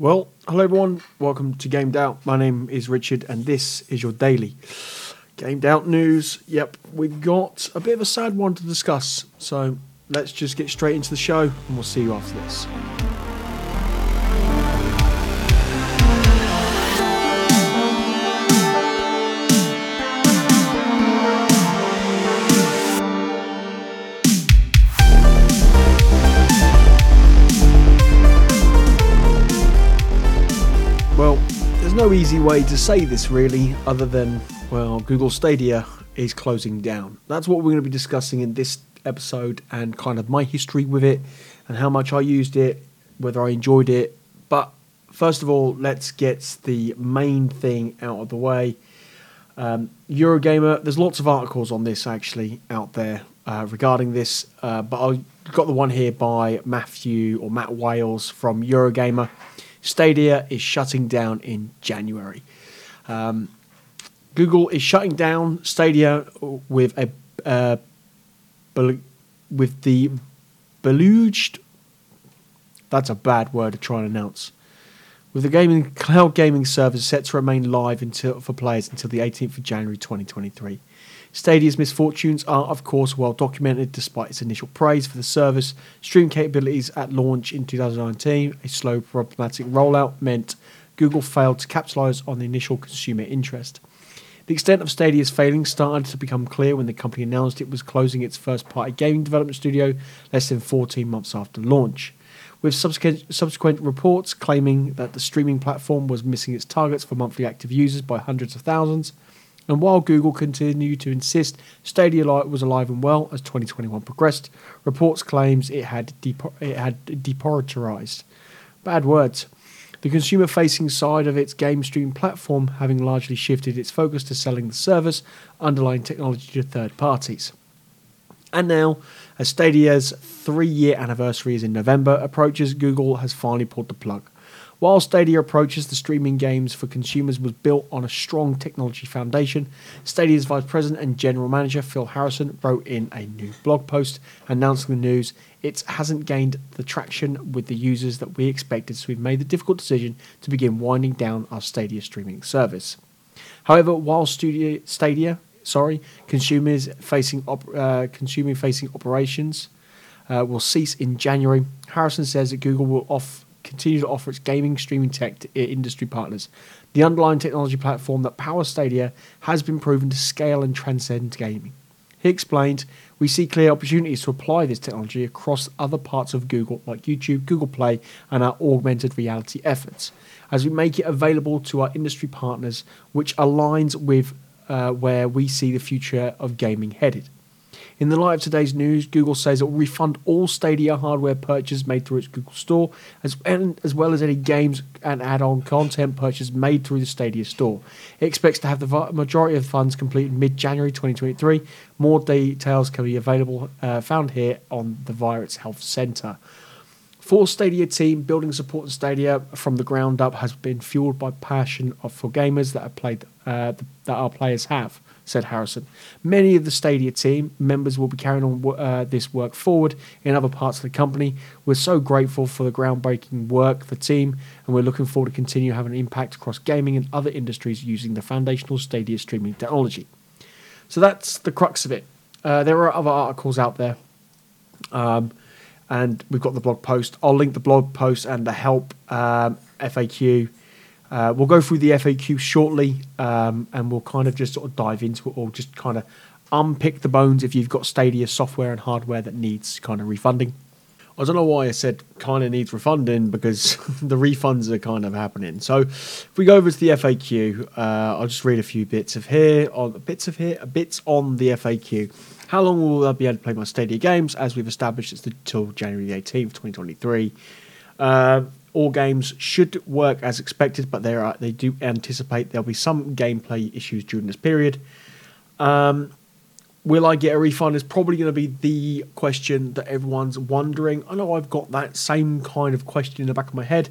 Well, hello everyone. Welcome to Gamed. My name is Richard, and this is your daily Gamed news. Yep, we've got a bit of a sad one to discuss, so let's just get straight into the show, and we'll see you after this. No easy way to say this really, other than, well, Google Stadia is closing down. That's what we're going to be discussing in this episode and kind of my history with it and how much I used it, whether I enjoyed it. But first of all, let's get the main thing out of the way. Um, Eurogamer, there's lots of articles on this actually out there uh, regarding this, uh, but I got the one here by Matthew or Matt Wales from Eurogamer. Stadia is shutting down in January. Um, Google is shutting down Stadia with a uh, with the beluged. That's a bad word to try and announce. With the gaming cloud gaming service set to remain live until for players until the 18th of January 2023. Stadia's misfortunes are, of course, well documented despite its initial praise for the service. Stream capabilities at launch in 2019, a slow, problematic rollout meant Google failed to capitalize on the initial consumer interest. The extent of Stadia's failing started to become clear when the company announced it was closing its first party gaming development studio less than 14 months after launch. With subsequent, subsequent reports claiming that the streaming platform was missing its targets for monthly active users by hundreds of thousands, and while Google continued to insist Stadia Lite was alive and well as 2021 progressed, reports claims it had depo- it had deprioritized. Bad words. The consumer facing side of its game stream platform having largely shifted its focus to selling the service underlying technology to third parties. And now, as Stadia's three year anniversary is in November approaches, Google has finally pulled the plug. While Stadia approaches the streaming games for consumers was built on a strong technology foundation, Stadia's vice president and general manager Phil Harrison wrote in a new blog post announcing the news it hasn't gained the traction with the users that we expected, so we've made the difficult decision to begin winding down our Stadia streaming service. However, while Studio Stadia, sorry, consumers facing op- uh, consumer facing operations uh, will cease in January, Harrison says that Google will off continue to offer its gaming streaming tech to industry partners. The underlying technology platform that powers Stadia has been proven to scale and transcend gaming. He explained, We see clear opportunities to apply this technology across other parts of Google, like YouTube, Google Play, and our augmented reality efforts, as we make it available to our industry partners, which aligns with uh, where we see the future of gaming headed. In the light of today's news, Google says it will refund all Stadia hardware purchases made through its Google Store, as, and, as well as any games and add-on content purchases made through the Stadia Store. It expects to have the majority of funds completed mid-January 2023. More details can be available uh, found here on the Virus Health Center. For Stadia team, building support in Stadia from the ground up has been fueled by passion of, for gamers that have played uh, that our players have said Harrison. Many of the Stadia team members will be carrying on uh, this work forward in other parts of the company. We're so grateful for the groundbreaking work the team, and we're looking forward to continue having an impact across gaming and other industries using the foundational Stadia streaming technology. So that's the crux of it. Uh, there are other articles out there. Um, and we've got the blog post. I'll link the blog post and the help um, FAQ uh, we'll go through the FAQ shortly, um, and we'll kind of just sort of dive into it, or just kind of unpick the bones if you've got Stadia software and hardware that needs kind of refunding. I don't know why I said kind of needs refunding because the refunds are kind of happening. So if we go over to the FAQ, uh, I'll just read a few bits of here, on bits of here, bits on the FAQ. How long will I be able to play my Stadia games? As we've established, it's until January 18th, 2023. Uh, all games should work as expected, but there are they do anticipate there'll be some gameplay issues during this period. Um, will I get a refund? Is probably going to be the question that everyone's wondering. I know I've got that same kind of question in the back of my head.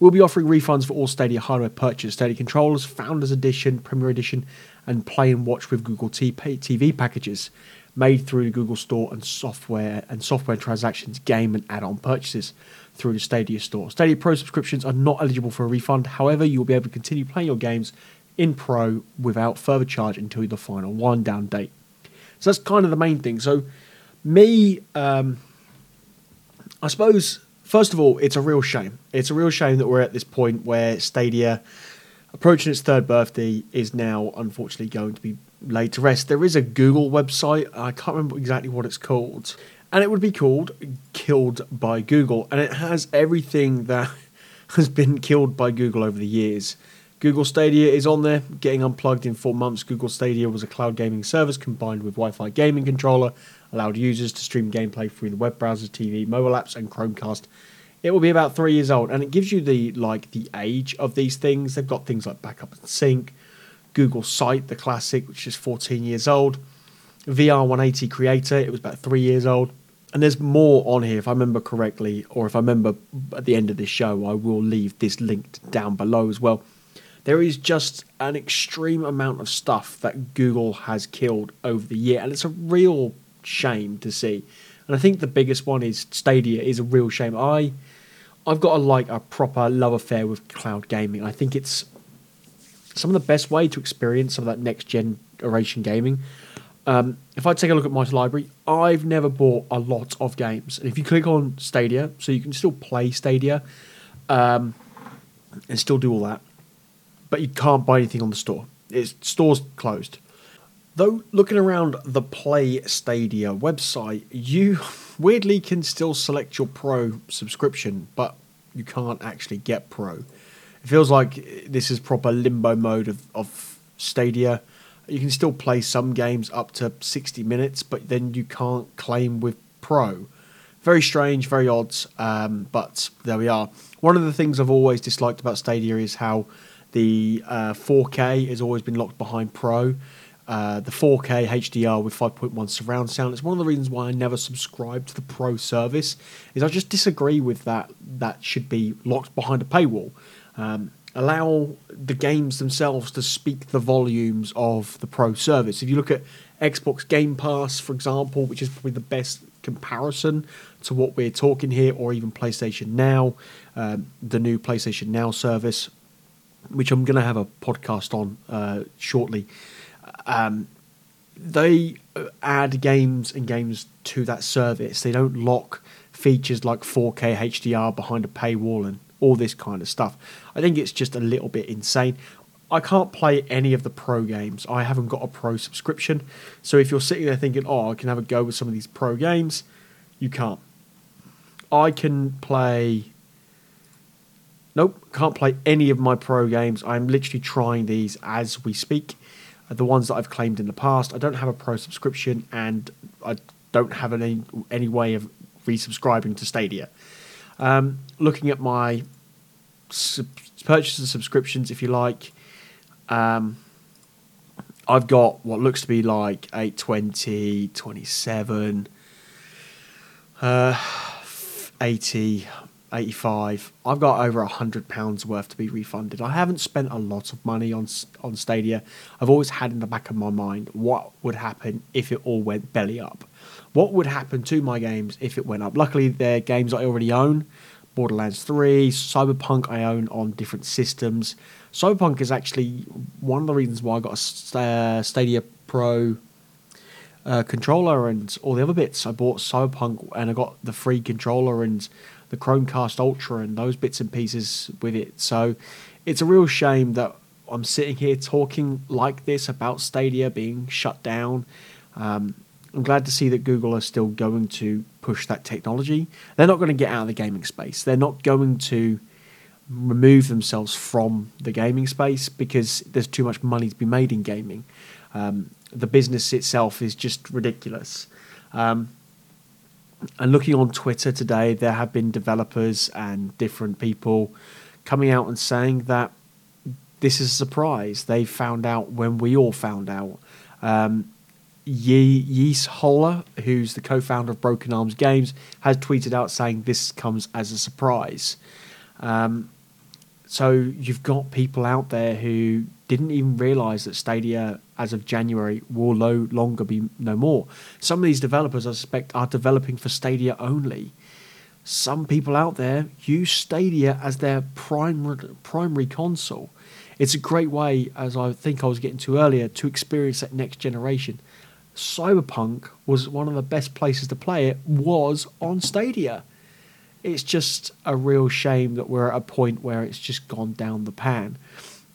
We'll be offering refunds for all Stadia hardware purchase, Stadia controllers, Founders Edition, Premier Edition, and Play and Watch with Google TV packages made through the Google Store and software and software transactions, game and add-on purchases. Through the Stadia store. Stadia Pro subscriptions are not eligible for a refund. However, you will be able to continue playing your games in Pro without further charge until the final wind down date. So that's kind of the main thing. So, me, um, I suppose, first of all, it's a real shame. It's a real shame that we're at this point where Stadia, approaching its third birthday, is now unfortunately going to be laid to rest. There is a Google website, I can't remember exactly what it's called, and it would be called Killed by Google, and it has everything that has been killed by Google over the years. Google Stadia is on there, getting unplugged in four months. Google Stadia was a cloud gaming service combined with Wi Fi gaming controller, allowed users to stream gameplay through the web browser, TV, mobile apps, and Chromecast. It will be about three years old, and it gives you the like the age of these things. They've got things like backup and sync, Google Site, the classic, which is 14 years old, VR 180 Creator, it was about three years old, and there's more on here if I remember correctly, or if I remember at the end of this show, I will leave this linked down below as well there is just an extreme amount of stuff that Google has killed over the year, and it's a real shame to see. And I think the biggest one is Stadia is a real shame. I I've got a like a proper love affair with cloud gaming. I think it's some of the best way to experience some of that next generation gaming. Um, if I take a look at my library, I've never bought a lot of games. And if you click on Stadia, so you can still play Stadia um, and still do all that, but you can't buy anything on the store. Its store's closed. Though looking around the Play Stadia website, you weirdly can still select your Pro subscription, but you can't actually get Pro. It feels like this is proper limbo mode of, of Stadia. You can still play some games up to 60 minutes, but then you can't claim with Pro. Very strange, very odd, um, but there we are. One of the things I've always disliked about Stadia is how the uh, 4K has always been locked behind Pro. Uh, the 4K HDR with 5.1 surround sound. It's one of the reasons why I never subscribed to the Pro service. Is I just disagree with that. That should be locked behind a paywall. Um, allow the games themselves to speak the volumes of the Pro service. If you look at Xbox Game Pass, for example, which is probably the best comparison to what we're talking here, or even PlayStation Now, um, the new PlayStation Now service, which I'm going to have a podcast on uh, shortly. Um, they add games and games to that service. They don't lock features like 4K HDR behind a paywall and all this kind of stuff. I think it's just a little bit insane. I can't play any of the pro games. I haven't got a pro subscription. So if you're sitting there thinking, oh, I can have a go with some of these pro games, you can't. I can play Nope, can't play any of my pro games. I'm literally trying these as we speak. Uh, the ones that I've claimed in the past. I don't have a pro subscription and I don't have any any way of resubscribing to Stadia. Um, looking at my sub- purchases and subscriptions, if you like, um, I've got what looks to be like 820, 27, uh, 80, 85 i've got over 100 pounds worth to be refunded. I haven't spent a lot of money on on stadia. I've always had in the back of my mind what would happen if it all went belly up. What would happen to my games if it went up? Luckily they're games i already own. Borderlands 3 cyberpunk i own on different systems. Cyberpunk is actually one of the reasons why i got a uh, stadia pro uh, controller and all the other bits. I bought cyberpunk and i got the free controller and the Chromecast Ultra and those bits and pieces with it. So it's a real shame that I'm sitting here talking like this about Stadia being shut down. Um, I'm glad to see that Google are still going to push that technology. They're not going to get out of the gaming space. They're not going to remove themselves from the gaming space because there's too much money to be made in gaming. Um, the business itself is just ridiculous. Um, and looking on Twitter today, there have been developers and different people coming out and saying that this is a surprise. They found out when we all found out. Um, Ye Yees Holler, who's the co-founder of Broken Arms Games, has tweeted out saying this comes as a surprise. Um, so you've got people out there who didn't even realize that Stadia, as of January, will no longer be no more. Some of these developers, I suspect, are developing for Stadia only. some people out there use Stadia as their primary primary console. It's a great way, as I think I was getting to earlier, to experience that next generation. Cyberpunk was one of the best places to play it was on Stadia. It's just a real shame that we're at a point where it's just gone down the pan.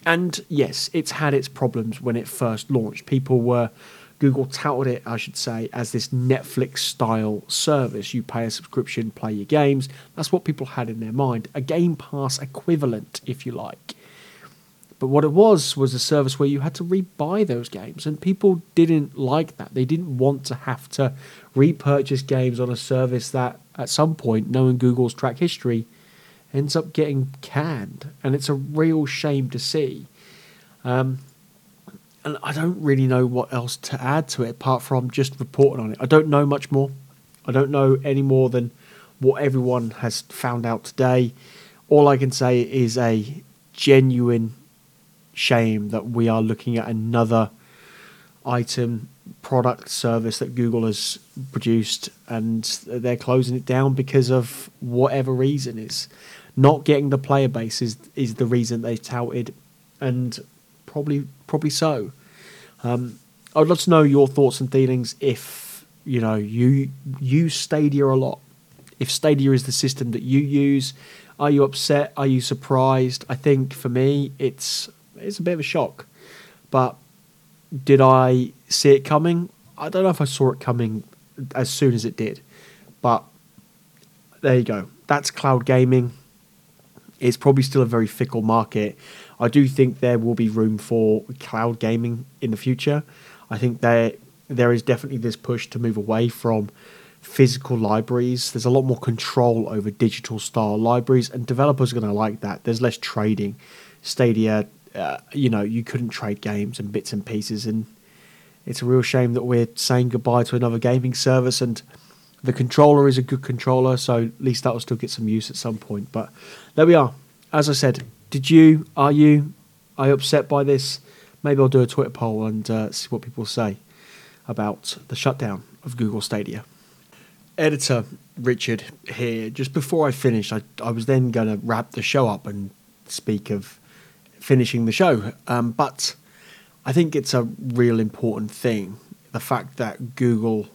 And yes, it's had its problems when it first launched. People were Google touted it, I should say, as this Netflix style service. You pay a subscription, play your games. That's what people had in their mind. A Game Pass equivalent, if you like. But what it was was a service where you had to rebuy those games, and people didn't like that. They didn't want to have to repurchase games on a service that, at some point, knowing Google's track history, ends up getting canned, and it's a real shame to see. Um, and I don't really know what else to add to it apart from just reporting on it. I don't know much more. I don't know any more than what everyone has found out today. All I can say is a genuine shame that we are looking at another item, product, service that Google has produced and they're closing it down because of whatever reason is not getting the player base is, is the reason they touted and probably probably so. Um, I'd love to know your thoughts and feelings if you know you use Stadia a lot. If Stadia is the system that you use, are you upset? Are you surprised? I think for me, it's it's a bit of a shock. But did I see it coming? I don't know if I saw it coming as soon as it did. But there you go. That's cloud gaming. It's probably still a very fickle market. I do think there will be room for cloud gaming in the future. I think there there is definitely this push to move away from physical libraries. There's a lot more control over digital style libraries, and developers are going to like that. There's less trading. Stadia uh, you know, you couldn't trade games and bits and pieces. And it's a real shame that we're saying goodbye to another gaming service. And the controller is a good controller, so at least that will still get some use at some point. But there we are. As I said, did you, are you, are you upset by this? Maybe I'll do a Twitter poll and uh, see what people say about the shutdown of Google Stadia. Editor Richard here. Just before I finish, I, I was then going to wrap the show up and speak of finishing the show. Um, but I think it's a real important thing the fact that Google.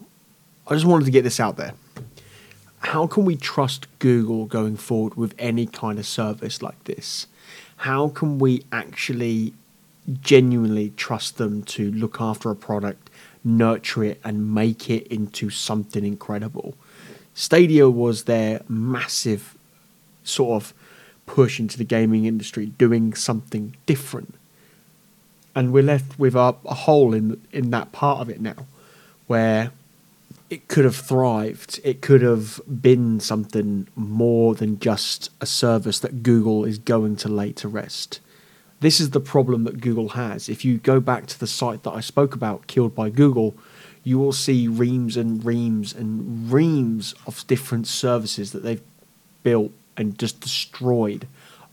I just wanted to get this out there. How can we trust Google going forward with any kind of service like this? How can we actually genuinely trust them to look after a product, nurture it, and make it into something incredible? Stadia was their massive sort of push into the gaming industry, doing something different. And we're left with a, a hole in in that part of it now, where it could have thrived. It could have been something more than just a service that Google is going to lay to rest. This is the problem that Google has. If you go back to the site that I spoke about, Killed by Google, you will see reams and reams and reams of different services that they've built and just destroyed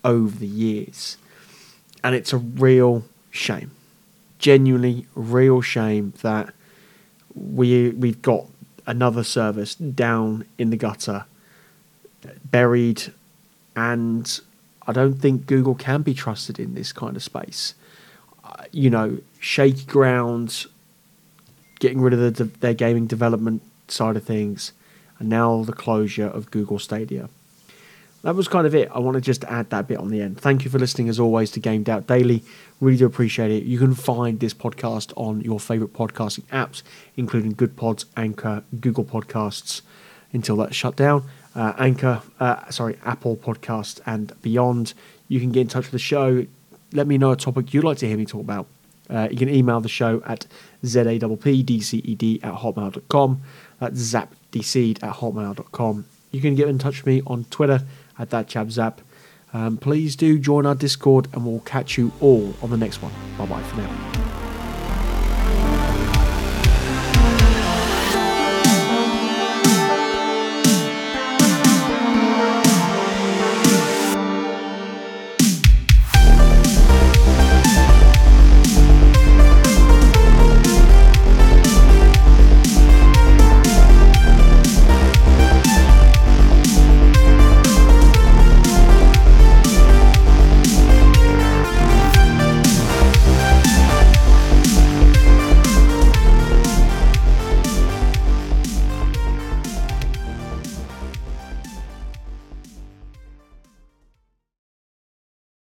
over the years. And it's a real shame. Genuinely real shame that we we've got another service down in the gutter, buried, and I don't think Google can be trusted in this kind of space. Uh, you know, shaky ground, getting rid of the, their gaming development side of things, and now the closure of Google Stadia that was kind of it. I want to just add that bit on the end. Thank you for listening, as always, to Gamed Out Daily. Really do appreciate it. You can find this podcast on your favourite podcasting apps, including Good Pods, Anchor, Google Podcasts, until that's shut down. Uh, Anchor, uh, sorry, Apple Podcasts, and beyond. You can get in touch with the show. Let me know a topic you'd like to hear me talk about. Uh, you can email the show at zappdced at hotmail.com. That's zappdced at hotmail.com. You can get in touch with me on Twitter at that chap zap. Um, please do join our Discord, and we'll catch you all on the next one. Bye bye for now.